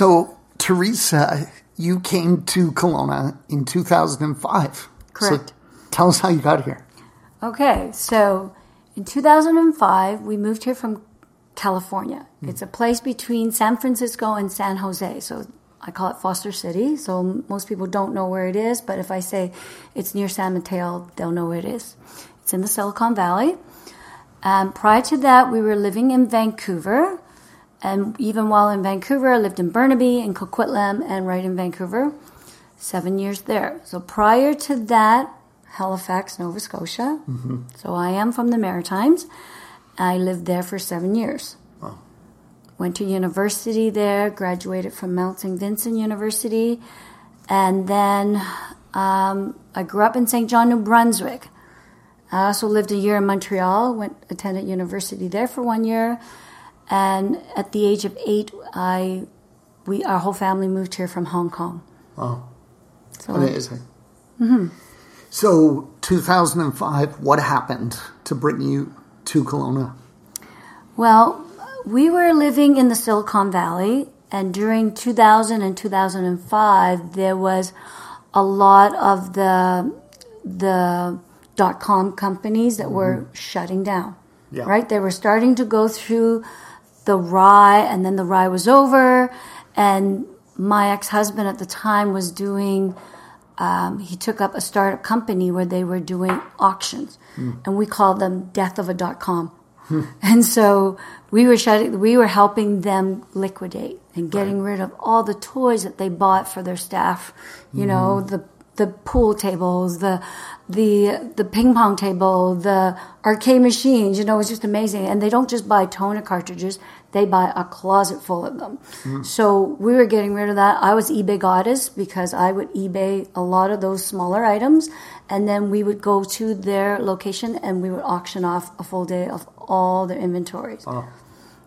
So, Teresa, you came to Kelowna in 2005. Correct. So tell us how you got here. Okay, so in 2005, we moved here from California. It's a place between San Francisco and San Jose. So I call it Foster City. So most people don't know where it is, but if I say it's near San Mateo, they'll know where it is. It's in the Silicon Valley. Um, prior to that, we were living in Vancouver. And even while in Vancouver, I lived in Burnaby, in Coquitlam, and right in Vancouver. Seven years there. So prior to that, Halifax, Nova Scotia. So I am from the Maritimes. I lived there for seven years. Wow. Went to university there, graduated from Mount St. Vincent University, and then um, I grew up in Saint John, New Brunswick. I also lived a year in Montreal, went attended university there for one year, and at the age of eight, I we our whole family moved here from Hong Kong. Wow. So Amazing. Mm-hmm. So, 2005, what happened to bring you to Kelowna? Well, we were living in the Silicon Valley, and during 2000 and 2005, there was a lot of the the dot com companies that were mm-hmm. shutting down. Yeah. Right? They were starting to go through the rye, and then the rye was over. And my ex husband at the time was doing. Um, he took up a startup company where they were doing auctions, hmm. and we called them "Death of a dot com." Hmm. And so we were shutting, we were helping them liquidate and getting rid of all the toys that they bought for their staff. You know, hmm. the the pool tables, the the the ping pong table, the arcade machines. You know, it's just amazing. And they don't just buy toner cartridges; they buy a closet full of them. Hmm. So we were getting rid of that. I was eBay goddess because I would eBay a lot of those smaller items, and then we would go to their location and we would auction off a full day of all their inventories. Oh.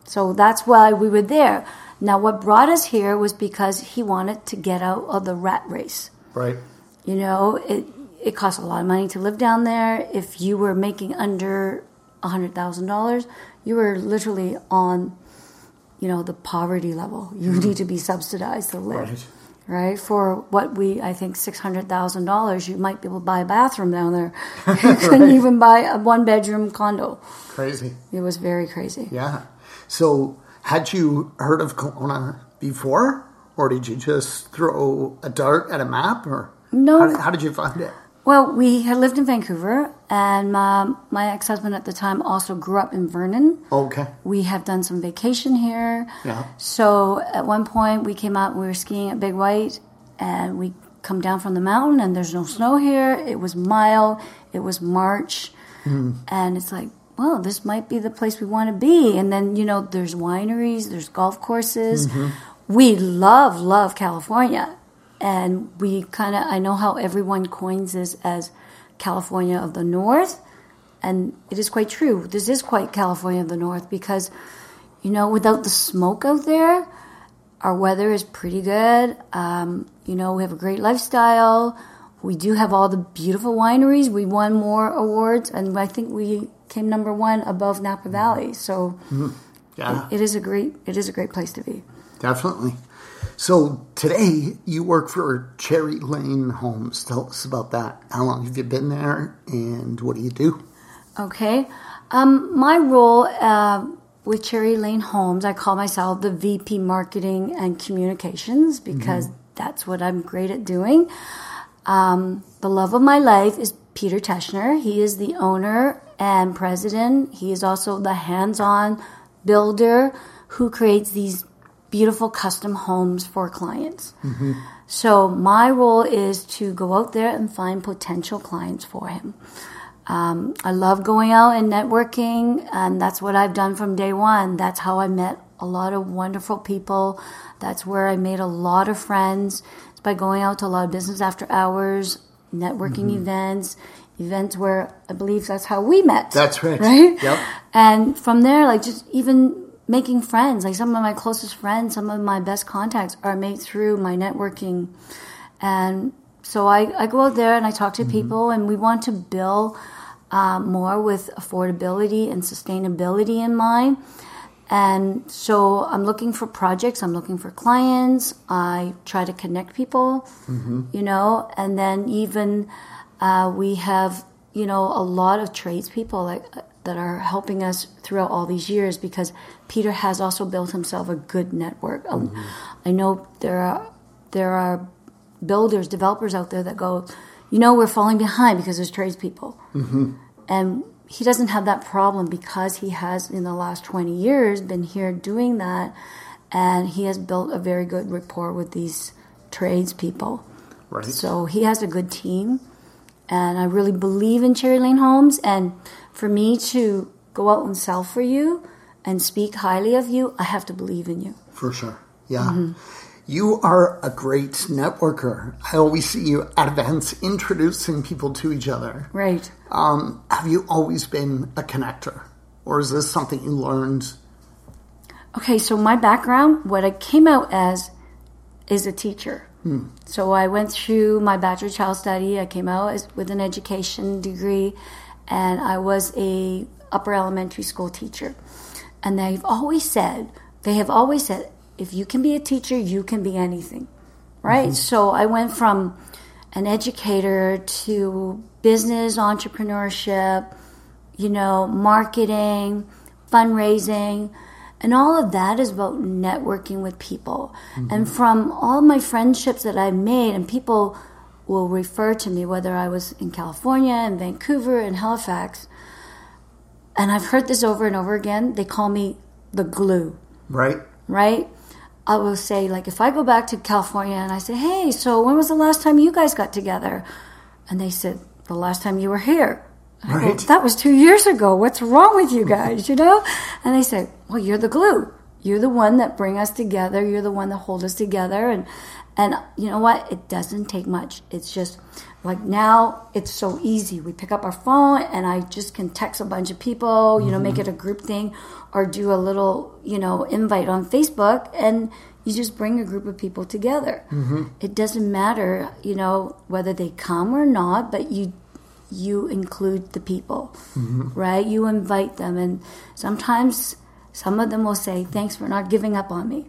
So that's why we were there. Now, what brought us here was because he wanted to get out of the rat race. Right. You know, it it costs a lot of money to live down there. If you were making under a hundred thousand dollars, you were literally on, you know, the poverty level. You mm-hmm. need to be subsidized to live. Right. Right. For what we, I think, six hundred thousand dollars, you might be able to buy a bathroom down there. You couldn't even buy a one bedroom condo. Crazy. It was very crazy. Yeah. So, had you heard of Kelowna before? Or did you just throw a dart at a map? Or No. How did, how did you find it? Well, we had lived in Vancouver, and um, my ex husband at the time also grew up in Vernon. Okay. We have done some vacation here. Yeah. So at one point, we came out, we were skiing at Big White, and we come down from the mountain, and there's no snow here. It was mild, it was March, and it's like, well, this might be the place we want to be. And then, you know, there's wineries, there's golf courses. We love, love California. And we kind of, I know how everyone coins this as California of the North. And it is quite true. This is quite California of the North because, you know, without the smoke out there, our weather is pretty good. Um, you know, we have a great lifestyle. We do have all the beautiful wineries. We won more awards, and I think we came number one above Napa Valley. So Yeah. it is a great it is a great place to be. Definitely. So today you work for Cherry Lane Homes. Tell us about that. How long have you been there, and what do you do? Okay. Um, my role uh, with Cherry Lane Homes, I call myself the VP Marketing and Communications because that's what I'm great at doing. Um, the love of my life is Peter Teschner. He is the owner and president. He is also the hands on builder who creates these beautiful custom homes for clients. So, my role is to go out there and find potential clients for him. Um, I love going out and networking, and that's what I've done from day one. That's how I met a lot of wonderful people. That's where I made a lot of friends. It's by going out to a lot of business after hours, networking events, events where I believe that's how we met. That's right. Right? Yep. And from there, like just even making friends, like some of my closest friends, some of my best contacts are made through my networking. And so I, I go out there and I talk to people, and we want to build uh, more with affordability and sustainability in mind. And so I'm looking for projects, I'm looking for clients. I try to connect people, you know, and then even uh, we have, you know, a lot of tradespeople like that are helping us throughout all these years because Peter has also built himself a good network. Um, I know there are there are builders, developers out there that go, you know, we're falling behind because there's tradespeople, and he doesn't have that problem because he has in the last 20 years been here doing that and he has built a very good rapport with these tradespeople Right. so he has a good team and i really believe in cherry lane homes and for me to go out and sell for you and speak highly of you i have to believe in you For sure. Yeah. Mm-hmm. You are a great networker. I always see you at events introducing people to each other. right Um, have you always been a connector? Or is this something you learned? Okay, so my background, what I came out as, is a teacher. So I went through my bachelor of child study. I came out as, with an education degree, and I was a upper elementary school teacher. And they've always said, they have always said, if you can be a teacher, you can be anything, right? Mm-hmm. So I went from an educator to business entrepreneurship, you know, marketing, fundraising, and all of that is about networking with people. And mm-hmm. from all my friendships that I've made, and people will refer to me, whether I was in California, in Vancouver, in Halifax, and I've heard this over and over again, they call me the glue Right? right? I will say, like, if I go back to California and I say, hey, so when was the last time you guys got together? And they said, the last time you were here. I go, Right. that was two years ago. What's wrong with you guys, you know? And they say, well, you're the glue. You're the one that bring us together. You're the one that hold us together. And, and you know what? It doesn't take much. It's just like now it's so easy. We pick up our phone and I just can text a bunch of people, you know, make mm-hmm. it a group thing or do a little, you know, invite on Facebook and you just bring a group of people together. Mm-hmm. It doesn't matter, you know, whether they come or not, but you you include the people, mm-hmm. right? You invite them and sometimes some of them will say, "Thanks for not giving up on me."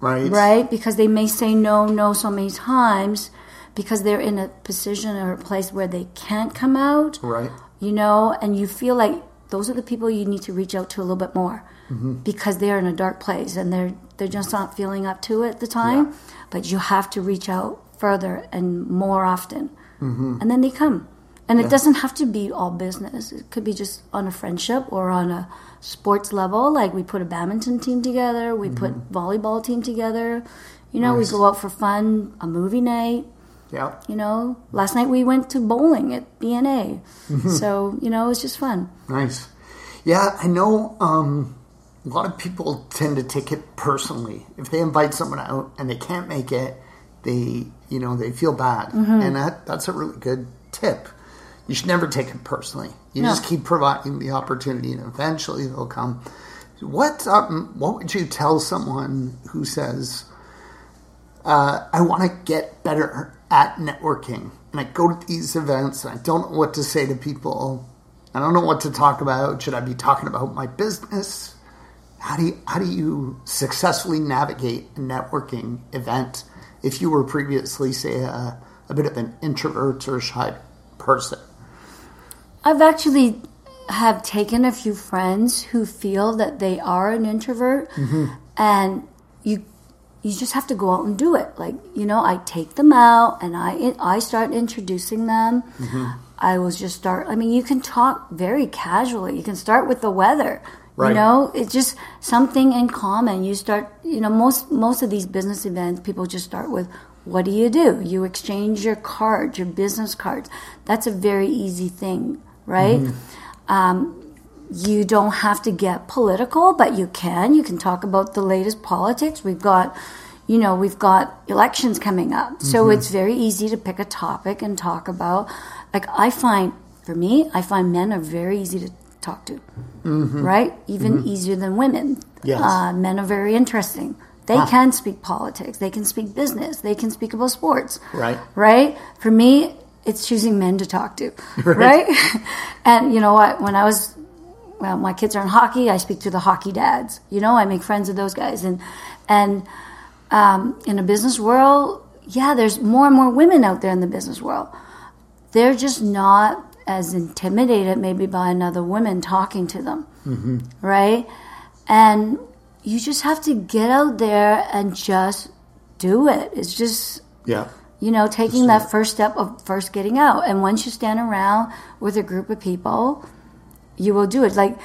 Right? right? Because they may say no, no so many times because they're in a position or a place where they can't come out, Right. you know, and you feel like those are the people you need to reach out to a little bit more mm-hmm. because they're in a dark place and they're they're just not feeling up to it at the time. Yeah. But you have to reach out further and more often, mm-hmm. and then they come. And it Yeah. doesn't have to be all business. It could be just on a friendship or on a sports level. Like we put a badminton team together, we put volleyball team together. You know, Nice. we go out for fun, a movie night. Yeah. You know, last night we went to bowling at BNA. so you know, it was just fun. Nice. Yeah, I know um, a lot of people tend to take it personally. If they invite someone out and they can't make it, they you know they feel bad, Mm-hmm. and that that's a really good tip. You should never take it personally. You No. just keep providing the opportunity, and eventually they'll come. What um, what would you tell someone who says, uh, "I want to get better at networking," and I go to these events and I don't know what to say to people. I don't know what to talk about. Should I be talking about my business? How do you, how do you successfully navigate a networking event if you were previously, say, a, a bit of an introvert or shy person? I've actually have taken a few friends who feel that they are an introvert, mm-hmm. and you you just have to go out and do it. Like you know, I take them out and I I start introducing them. Mm-hmm. I will just start. I mean, you can talk very casually. You can start with the weather. Right. You know, it's just something in common. You start. You know, most most of these business events, people just start with. What do you do? You exchange your cards, your business cards. That's a very easy thing, right? Mm-hmm. Um, you don't have to get political, but you can. You can talk about the latest politics. We've got, you know, we've got elections coming up. So mm-hmm. it's very easy to pick a topic and talk about. Like, I find, for me, I find men are very easy to talk to, mm-hmm. right? Even easier than women. Yes. Uh, men are very interesting. They ah. can speak politics. They can speak business. They can speak about sports Right. right? For me, it's choosing men to talk to, right? and you know what? When I was well, my kids are in hockey. I speak to the hockey dads. You know, I make friends with those guys. And and um, in a business world, yeah, there's more and more women out there in the business world. They're just not as intimidated maybe by another woman talking to them, mm-hmm. right? And you just have to get out there and just do it. It's just Yeah. You know, taking that first step of first getting out. And once you stand around with a group of people, you will do it. Like,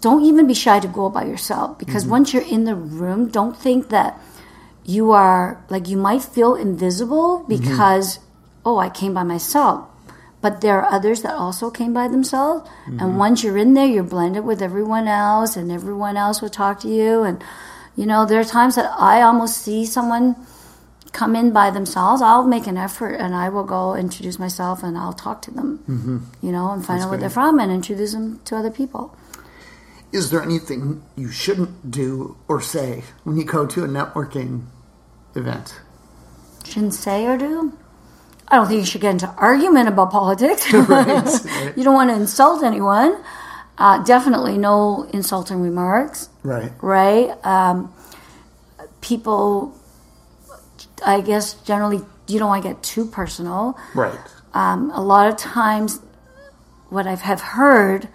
don't even be shy to go by yourself because mm-hmm. once you're in the room, don't think that you are like you might feel invisible mm-hmm. because oh, I came by myself. But there are others that also came by themselves. And mm-hmm. once you're in there, you're blended with everyone else, and everyone else will talk to you. And, you know, there are times that I almost see someone come in by themselves, I'll make an effort and I will go introduce myself and I'll talk to them, mm-hmm. you know, and find That's out what great. they're from and introduce them to other people. Is there anything you shouldn't do or say when you go to a networking event? Shouldn't say or do. I don't think you should get into argument about politics. Right. you don't want to insult anyone. Uh, definitely no insulting remarks. Right. right? Um, people, I guess, generally, you don't want to get too personal. Right. Um, a lot of times, what I have heard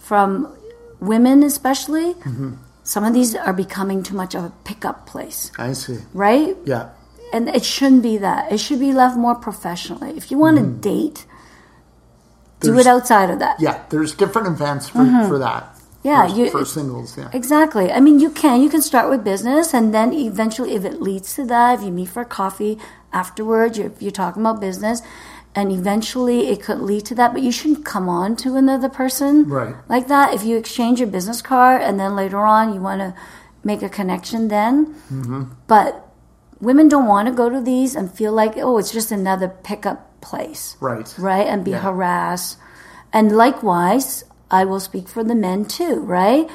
from women, especially, mm-hmm. some of these are becoming too much of a pickup place, I see. right? Yeah. And it shouldn't be that. It should be left more professionally. If you want to mm-hmm. date, do it outside of that. Yeah. There's different events for, mm-hmm. for that. Yeah, For, you- for singles. Yeah. Exactly. I mean, you can. You can start with business, and then eventually, if it leads to that, if you meet for coffee afterwards, you're, you're talking about business, and eventually it could lead to that. But you shouldn't come on to another person Right. like that. If you exchange your business card, and then later on you want to make a connection, then. Mm-hmm. But women don't want to go to these and feel like, oh, it's just another pickup place Right. right? And be Yeah. harassed. And likewise, I will speak for the men too, right?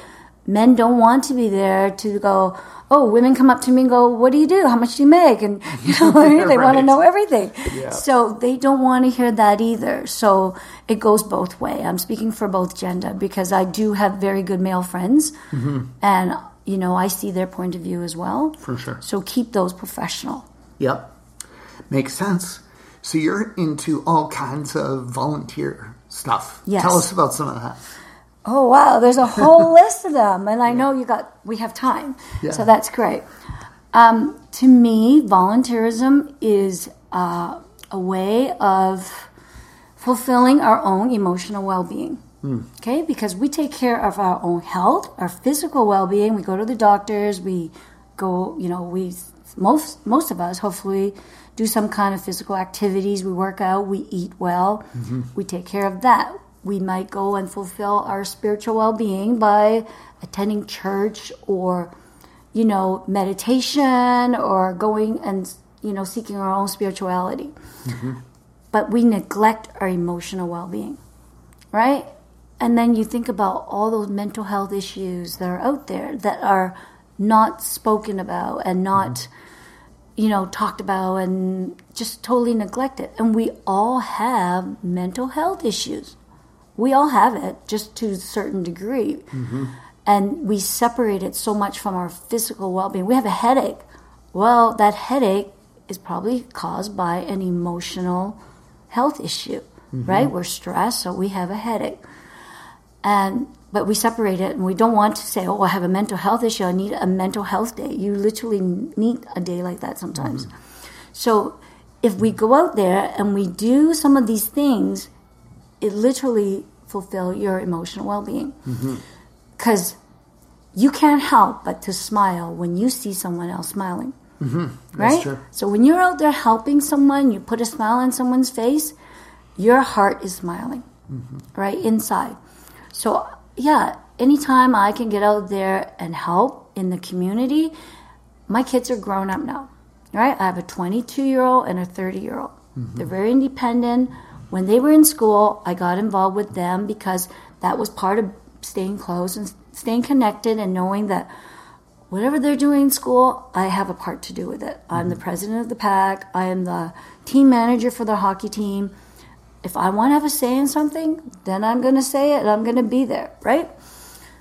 Men don't want to be there to go, oh, women come up to me and go, what do you do? How much do you make? And you know, they want to know everything. Yeah. So they don't want to hear that either. So it goes both way. I'm speaking for both gender because I do have very good male friends, Mm-hmm. and you know I see their point of view as well. For sure. So keep those professional. Yep. Makes sense. So you're into all kinds of volunteer stuff. Yes. Tell us about some of that. Oh wow, there's a whole list of them, and I know you got we have time, Yeah. so that's great. Um, to me, volunteerism is uh, a way of fulfilling our own emotional well-being. Okay, because we take care of our own health, our physical well-being. We go to the doctors. We go, you know, we most most of us hopefully do some kind of physical activities. We work out. We eat well. Mm-hmm. We take care of that. We might go and fulfill our spiritual well-being by attending church or you know, meditation or going and, you know, seeking our own spirituality. Mm-hmm. But we neglect our emotional well being, right? And then you think about all those mental health issues that are out there that are not spoken about and not, mm-hmm. You know, talked about and just totally neglected. And we all have mental health issues. We all have it, just to a certain degree mm-hmm. and we separate it so much from our physical well-being. We have a headache. Well, that headache is probably caused by an emotional health issue, mm-hmm. right? We're stressed, so we have a headache. And but we separate it and we don't want to say, "Oh, I have a mental health issue. I need a mental health day." You literally need a day like that sometimes. Mm-hmm. So, if we go out there and we do some of these things, it literally fulfill your emotional well-being mm-hmm. because you can't help but to smile when you see someone else smiling. Mm-hmm. Right? So when you're out there helping someone, you put a smile on someone's face, your heart is smiling, mm-hmm. right? Inside. So, yeah, anytime I can get out there and help in the community, my kids are grown up now, right? I have a 22 year old and a 30 year old. Mm-hmm. They're very independent. When they were in school, I got involved with them because that was part of staying close and staying connected and knowing that whatever they're doing in school, I have a part to do with it. I'm the mm-hmm. president of the pack. I am the team manager for the hockey team. If I want to have a say in something, then I'm going to say it and I'm going to be there, right?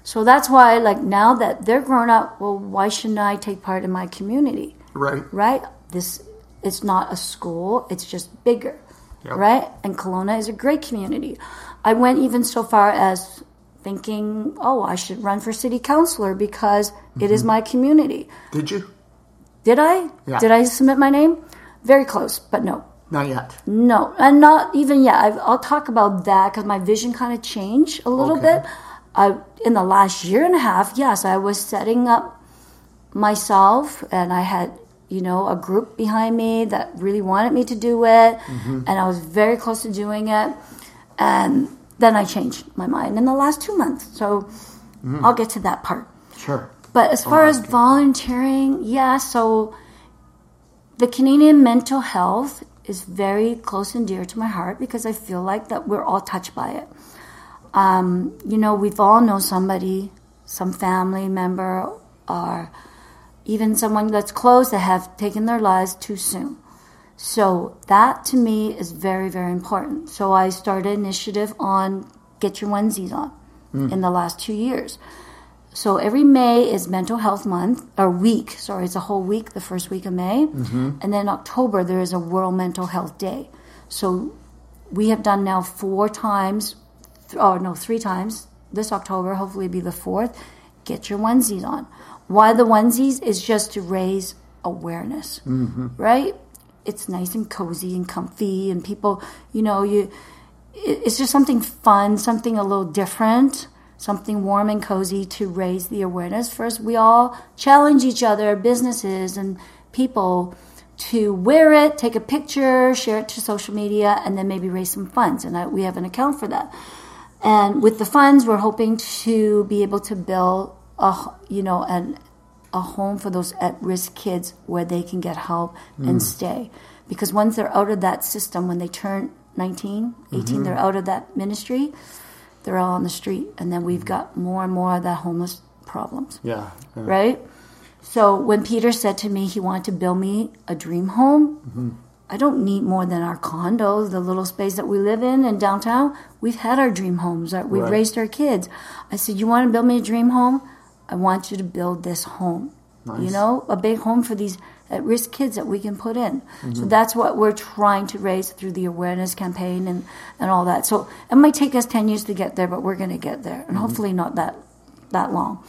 So that's why, like, now that they're grown up, well, why shouldn't I take part in my community? Right. Right? This, it's not a school, it's just bigger, Yep. right? And Kelowna is a great community. I went even so far as thinking, oh, I should run for city councilor because it is mm-hmm. my community. Did you? Did I? Yeah. Did I submit my name? Very close, but no. Not yet. No, and not even yet. I've, I'll talk about that because my vision kind of changed a little Okay. bit. I in the last year and a half, yes, I was setting up myself, and I had you know a group behind me that really wanted me to do it, mm-hmm. and I was very close to doing it, and then I changed my mind in the last two months. So mm. I'll get to that part. Sure. But as far as volunteering, yeah, so the Canadian mental health is very close and dear to my heart because I feel like that we're all touched by it. Um, you know, we've all know somebody, some family member, or even someone that's close that have taken their lives too soon. So that to me is very, very important. So I started an initiative on Get Your Onesies On in the last two years. So every May is Mental Health Month or week. Sorry, it's a whole week, the first week of May, mm-hmm. and then October there is a World Mental Health Day. So we have done now four times, th- oh no, three times this October. Hopefully, it'll be the fourth. Get your onesies on. Why the onesies is just to raise awareness, mm-hmm. right? It's nice and cozy and comfy, and people, you know, you. It's just something fun, something a little different something warm and cozy to raise the awareness. First, we all challenge each other, businesses and people, to wear it, take a picture, share it to social media, and then maybe raise some funds. And I, we have an account for that. And with the funds, we're hoping to be able to build a, you know, an, a home for those at-risk kids where they can get help and mm. stay. Because once they're out of that system, when they turn 19, 18, mm-hmm. they're out of that ministry, they're all on the street. And then we've got more and more of that homeless problems Yeah. yeah. right? So when Peter said to me he wanted to build me a dream home, mm-hmm. I don't need more than our condo, the little space that we live in in downtown. We've had our dream homes. We've Right. raised our kids. I said, "You want to build me a dream home? I want you to build this home. You know, a big home for these at-risk kids that we can put in." So mm-hmm. that's what we're trying to raise through the awareness campaign and and all that. So it might take us ten years to get there, but we're going to get there, and mm-hmm. hopefully not that that long.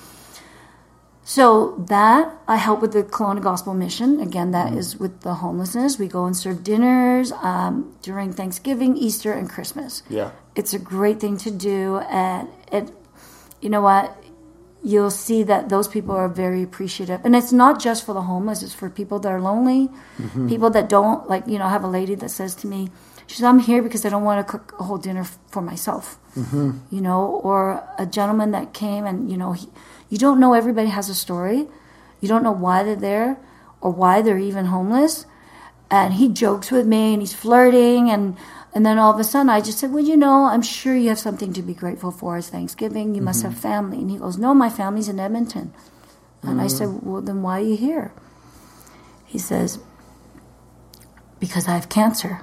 So that I help with the Kelowna Gospel Mission. Again, that mm-hmm. is with the homelessness. We go and serve dinners um, during Thanksgiving, Easter, and Christmas. Yeah. It's a great thing to do, and it, you know what, you'll see that those people are very appreciative, and it's not just for the homeless; it's for people that are lonely, mm-hmm. people that don't like. You know, I have a lady that says to me, she says, "I'm here because I don't want to cook a whole dinner for myself." Mm-hmm. You know, or a gentleman that came and you know, he, you don't know everybody has a story, you don't know why they're there or why they're even homeless and he jokes with me and he's flirting and and then all of a sudden I just said, Well, you know, I'm sure you have something to be grateful for. It's Thanksgiving. You must have mm-hmm. family. And he goes, No, my family's in Edmonton. And I said, mm. Well, then why are you here? He says, Because I have cancer.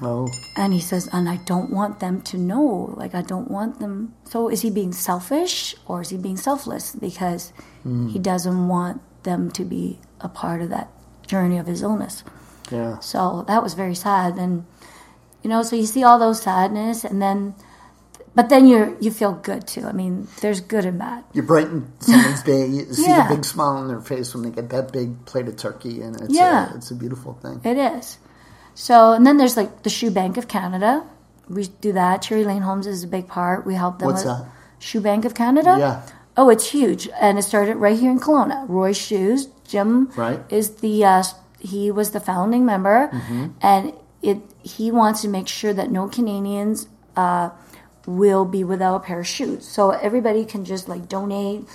Oh. And he says, And I don't want them to know. Like, I don't want them. So is he being selfish or is he being selfless? Because he mm. doesn't want them to be a part of that journey of his illness. Yeah. So that was very sad. And you know, so you see all those sadness, and then, but then you you feel good too. I mean, there's good and bad. You brighten someone's day. You see Yeah. the big smile on their face when they get that big plate of turkey, and it's Yeah. a, it's a beautiful thing. It is. So and then there's like the Shoe Bank of Canada. We do that. Cherry Lane Homes is a big part. We help them What's with that? Shoe Bank of Canada. Yeah. Oh, it's huge, and it started right here in Kelowna. Roy Shoes, Jim Right. is the uh, he was the founding member, and it he wants to make sure that no Canadians uh, will be without a pair of shoes. So everybody can just like donate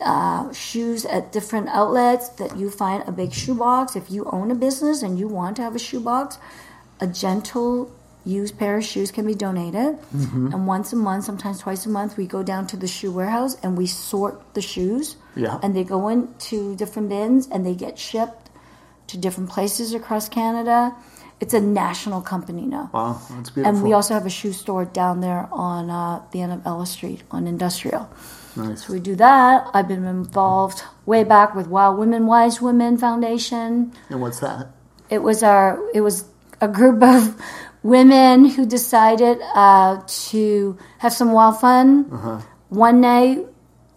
uh, shoes at different outlets that you find a big shoebox. If you own a business and you want to have a shoebox, a gentle used pair of shoes can be donated. And once a month, sometimes twice a month, we go down to the shoe warehouse and we sort the shoes. Yeah. And they go into different bins and they get shipped to different places across Canada. It's a national company now. Wow, that's beautiful. And we also have a shoe store down there on uh, the end of Ella Street on Industrial. nice. So we do that. I've been involved way back with Wild Women, Wise Women Foundation. And what's that? It was our it was a group of women who decided uh, to have some wild fun one night,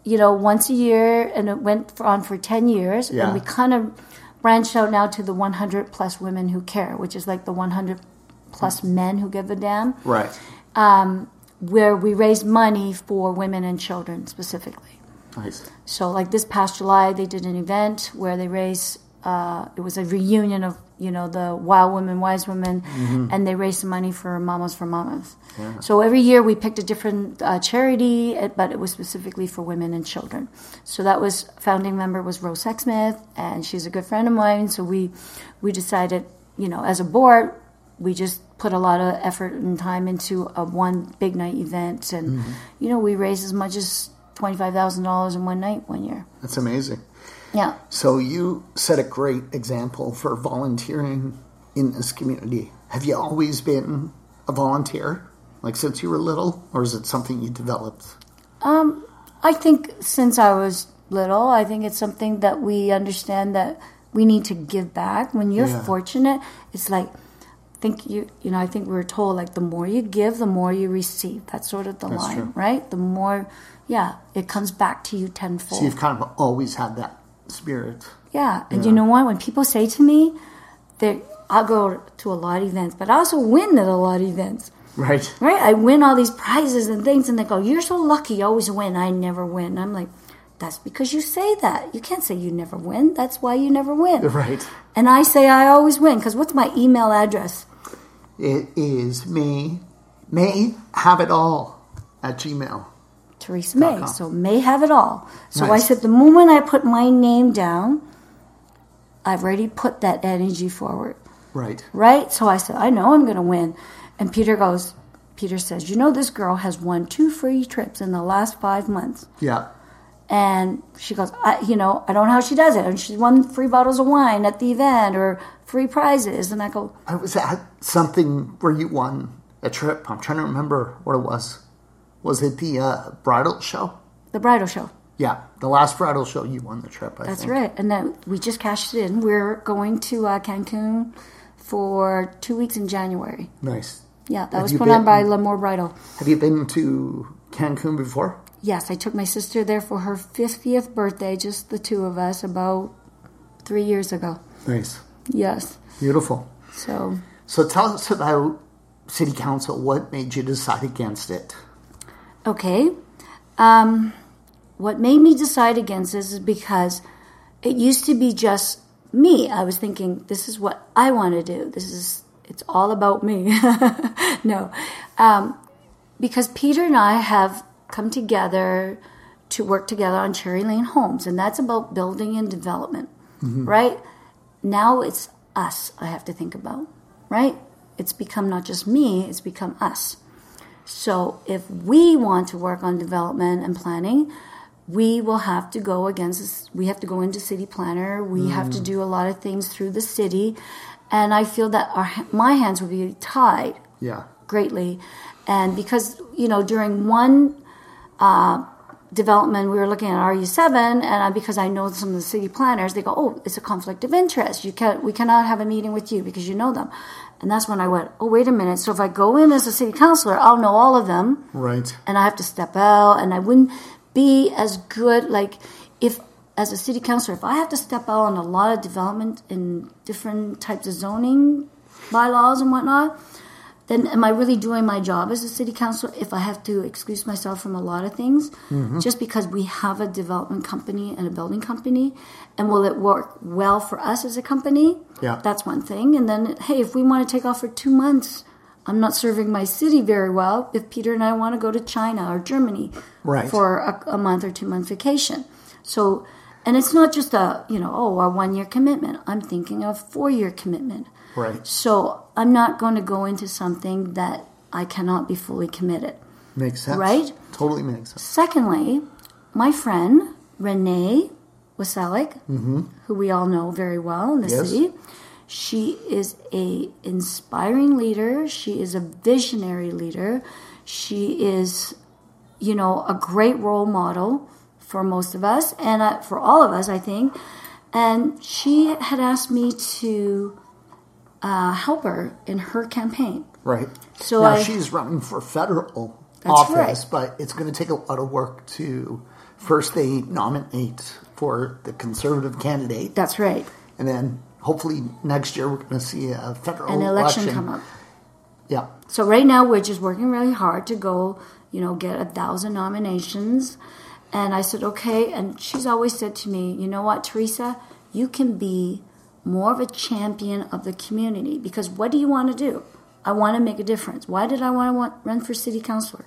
you know, once a year, and it went on for ten years. Yeah. And we kind of branched out now to the 100 plus women who care, which is like the 100 plus men who give a damn, Right. Um, where we raise money for women and children specifically. Nice. So, like this past July, they did an event where they raised. Uh, it was a reunion of you know the Wild Women, Wise Women, and they raised some money for Mamas for Mamas. So every year we picked a different uh, charity, eh, but it was specifically for women and children. So that was founding member was Rose Sexsmith, and she's a good friend of mine. So we we decided, you know, as a board, we just put a lot of effort and time into a one big night event, and you know we raised as much as twenty five thousand dollars in one night one year. That's amazing. Yeah. So you set a great example for volunteering in this community. Have you always been a volunteer, like since you were little, or is it something you developed? Um, I think since I was little, I think it's something that we understand that we need to give back. When you're Yeah. fortunate, it's like think you you know I think we were told like the more you give, the more you receive. That's sort of the That's line, true. right? The more, yeah, it comes back to you tenfold. So you've kind of always had that spirit. Yeah, and Yeah. you know what? When people say to me, that I'll go to a lot of events, but I also win at a lot of events. Right. Right? I win all these prizes and things, and they go, "You're so lucky, you always win." I never win. I'm like, "That's because you say that. You can't say you never win. That's why you never win." Right. And I say I always win because what's my email address? It is me, may have it all at Gmail. Teresa May. com. So May have it all. So I said the moment I put my name down, I've already put that energy forward. Right. right? So I said, I know I'm going to win. And Peter goes, Peter says, You know, this girl has won two free trips in the last five months. Yeah. And she goes, I, You know, I don't know how she does it. And she won free bottles of wine at the event or free prizes. And I go, I was at something where you won a trip. I'm trying to remember what it was. Was it the uh, bridal show? The bridal show. Yeah, the last bridal show you won the trip. I That's think. right. And then we just cashed it in. We're going to uh, Cancun for two weeks in January. Nice. Yeah, that Have was put on been- by L'Amour Bridal. Have you been to Cancun before? Yes, I took my sister there for her 50th birthday, just the two of us, about three years ago. Nice. Yes. Beautiful. So, So tell us about city council. What made you decide against it? Okay. Um, what made me decide against this is because it used to be just me. I was thinking, this is what I want to do. This is, it's all about me. no. Um, because Peter and I have come together to work together on Cherry Lane Homes, and that's about building and development, right? Now it's us I have to think about, right? It's become not just me, it's become us. So if we want to work on development and planning, we will have to go against we have to go into city planner. We have to do a lot of things through the city. And i feel that our my hands will be tied Yeah. greatly. And because you know during one uh, development we were looking at ru7 and I, because i know some of the city planners they go oh it's a conflict of interest. You can not we cannot have a meeting with you because you know them and that's when i went oh wait a minute so if i go in as a city councilor i'll know all of them Right. and I have to step out, and I wouldn't be as good. Like if as a city councilor, if I have to step out on a lot of development in different types of zoning bylaws and whatnot, then am I really doing my job as a city councilor if I have to excuse myself from a lot of things mm-hmm. just because we have a development company and a building company? And will it work well for us as a company? Yeah. That's one thing. And then, hey, if we want to take off for two months, I'm not serving my city very well if Peter and I want to go to China or Germany Right. for a, a month or two month vacation. So, and it's not just a, you know, oh, a one year commitment. I'm thinking of four year commitment. Right. So I'm not going to go into something that I cannot be fully committed. Makes sense. Right? Totally makes sense. Secondly, my friend Renee Wasylyk, who we all know very well in the Yes. city, She is a inspiring leader. She is a visionary leader. She is, you know, a great role model for most of us and uh, for all of us, I think. And she had asked me to uh, help her in her campaign. Right. So now I- she's running for federal office, right. but it's going to take a lot of work to first they nominate for the conservative candidate, That's right. and then hopefully next year we're going to see a federal An election come up. Yeah. So right now we're just working really hard to go, you know, get a thousand nominations. And I said, okay. And she's always said to me, you know what, Teresa, you can be more of a champion of the community because what do you want to do? I want to make a difference. Why did I want to want, run for city councilor?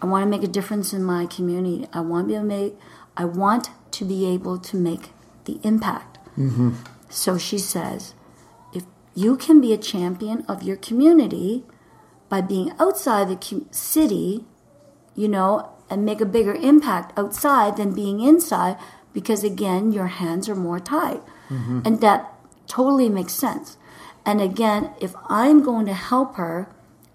I want to make a difference in my community. I want to be able to make. I want to be able to make the impact. Mm-hmm. So she says, if you can be a champion of your community by being outside the city, you know, and make a bigger impact outside than being inside, because again, your hands are more tied. Mm-hmm. And that totally makes sense. And again, if I'm going to help her,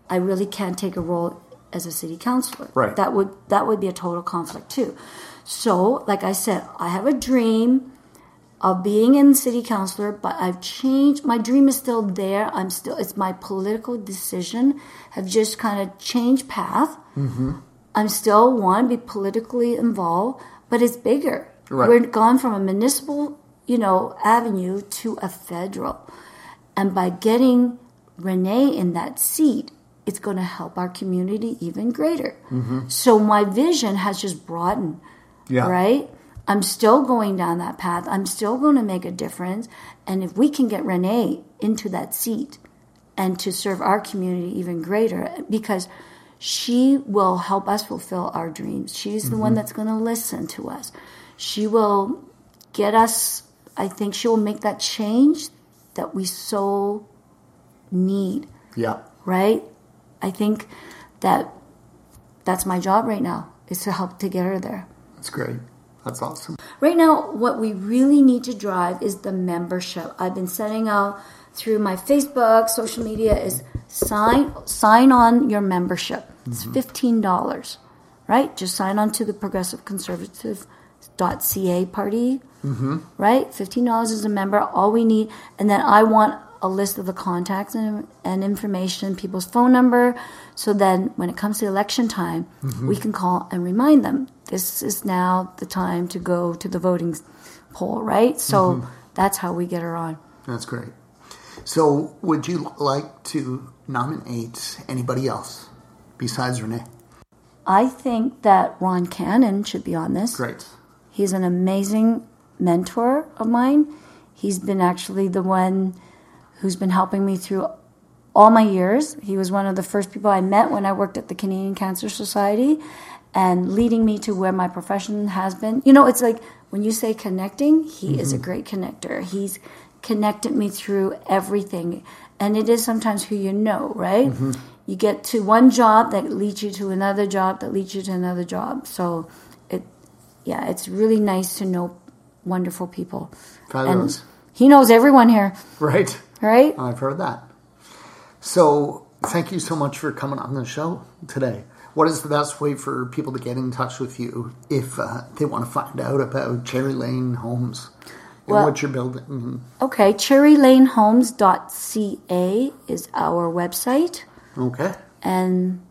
I really can't take a role as a city councilor. Right. That would that would be a total conflict too. So, like I said, I have a dream of being in city councilor, but I've changed. My dream is still there. I'm still. It's my political decision. Have just kind of changed path. Mm-hmm. I'm still want to be politically involved, but it's bigger. Right. We're gone from a municipal, you know, avenue to a federal, and by getting Renee in that seat, it's going to help our community even greater. Mm-hmm. So my vision has just broadened Yeah. right? I'm still going down that path. I'm still going to make a difference. And if we can get Renee into that seat and to serve our community even greater, because she will help us fulfill our dreams. She's the one mm-hmm. that's going to listen to us. She will get us, I think she will make that change that we so need Yeah. right? I think that that's my job right now is to help to get her there. That's great. That's awesome. Right now, what we really need to drive is the membership. I've been sending out through my Facebook, social media is sign sign on your membership. It's mm-hmm. fifteen dollars, right? Just sign on to the Progressive Conservative .ca party, mm-hmm. right? Fifteen dollars is a member. All we need, and then I want a list of the contacts and, and information, people's phone number, so then when it comes to election time, we can call and remind them this is now the time to go to the voting poll, right? So that's how we get her on. That's great. So, would you like to nominate anybody else besides Renee? I think that Ron Cannan should be on this. Great. He's an amazing mentor of mine. He's been actually the one who's been helping me through all my years. He was one of the first people I met when I worked at the Canadian Cancer Society and leading me to where my profession has been. You know, it's like when you say connecting, he is a mm-hmm. great connector. He's connected me through everything. And it is sometimes who you know, right? Mm-hmm. You get to one job that leads you to another job that leads you to another job. So it yeah, it's really nice to know wonderful people. Fabulous. And he knows everyone here, Right. right? I've heard that. So, thank you so much for coming on the show today. What is the best way for people to get in touch with you if uh, they want to find out about Cherry Lane Homes and Well- what you're building? Okay, cherrylanehomes.ca is our website, Okay. and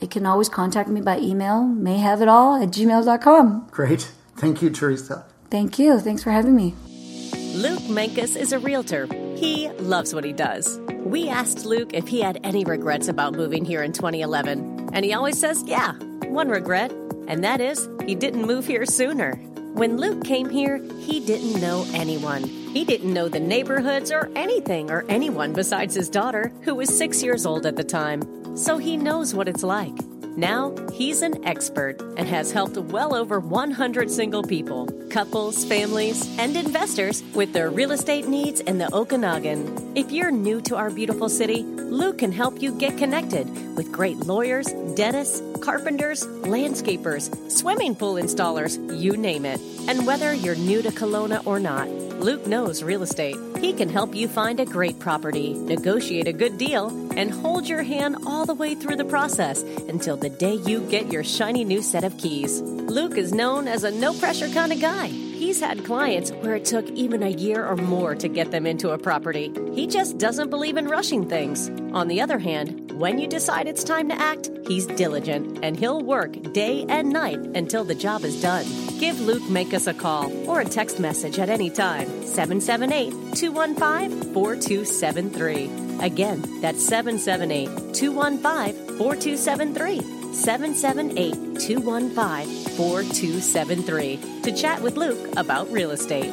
they can always contact me by email, mayhaveitall at gmail.com. Great. Thank you, Teresa. Thank you. Thanks for having me. Luke Mankus is a realtor. He loves what he does. We asked Luke if he had any regrets about moving here in 2011, and he always says, yeah, one regret, and that is he didn't move here sooner. When Luke came here, he didn't know anyone. He didn't know the neighborhoods or anything or anyone besides his daughter, who was six years old at the time. So he knows what it's like. Now, he's an expert and has helped well over 100 single people, couples, families, and investors with their real estate needs in the Okanagan. If you're new to our beautiful city, Luke can help you get connected with great lawyers, dentists, carpenters, landscapers, swimming pool installers, you name it. And whether you're new to Kelowna or not, Luke knows real estate. He can help you find a great property, negotiate a good deal, and hold your hand all the way through the process until the day you get your shiny new set of keys. Luke is known as a no pressure kind of guy. He's had clients where it took even a year or more to get them into a property. He just doesn't believe in rushing things. On the other hand, when you decide it's time to act, he's diligent and he'll work day and night until the job is done. Give Luke Mankus a call or a text message at any time 778 215 4273. Again, that's 778 215 4273. 778 215 4273 to chat with Luke about real estate.